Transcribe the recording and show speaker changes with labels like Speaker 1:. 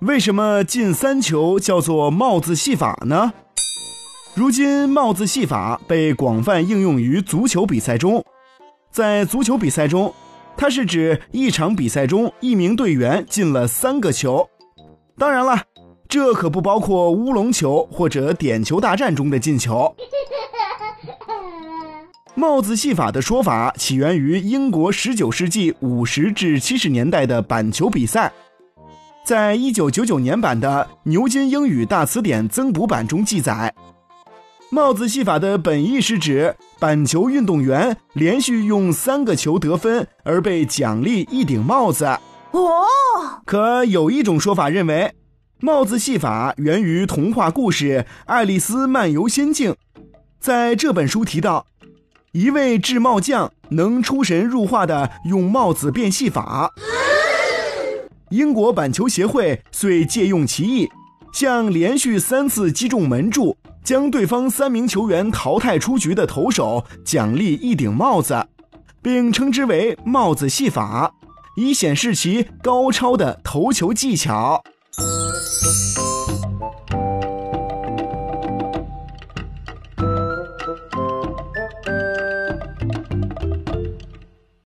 Speaker 1: 为什么进三球叫做帽子戏法呢？如今帽子戏法被广泛应用于足球比赛中，在足球比赛中，它是指一场比赛中一名队员进了三个球。当然了，这可不包括乌龙球或者点球大战中的进球。帽子戏法的说法起源于英国19世纪50至70年代的板球比赛。在一九九九年版的牛津英语大词典增补版中记载，帽子戏法的本意是指板球运动员连续用三个球得分而被奖励一顶帽子。哦，可有一种说法认为，帽子戏法源于童话故事《爱丽丝漫游仙境》。在这本书提到，一位制帽匠能出神入化的用帽子变戏法。英国板球协会遂借用其意，向连续三次击中门柱、将对方三名球员淘汰出局的投手奖励一顶帽子，并称之为“帽子戏法”，以显示其高超的投球技巧。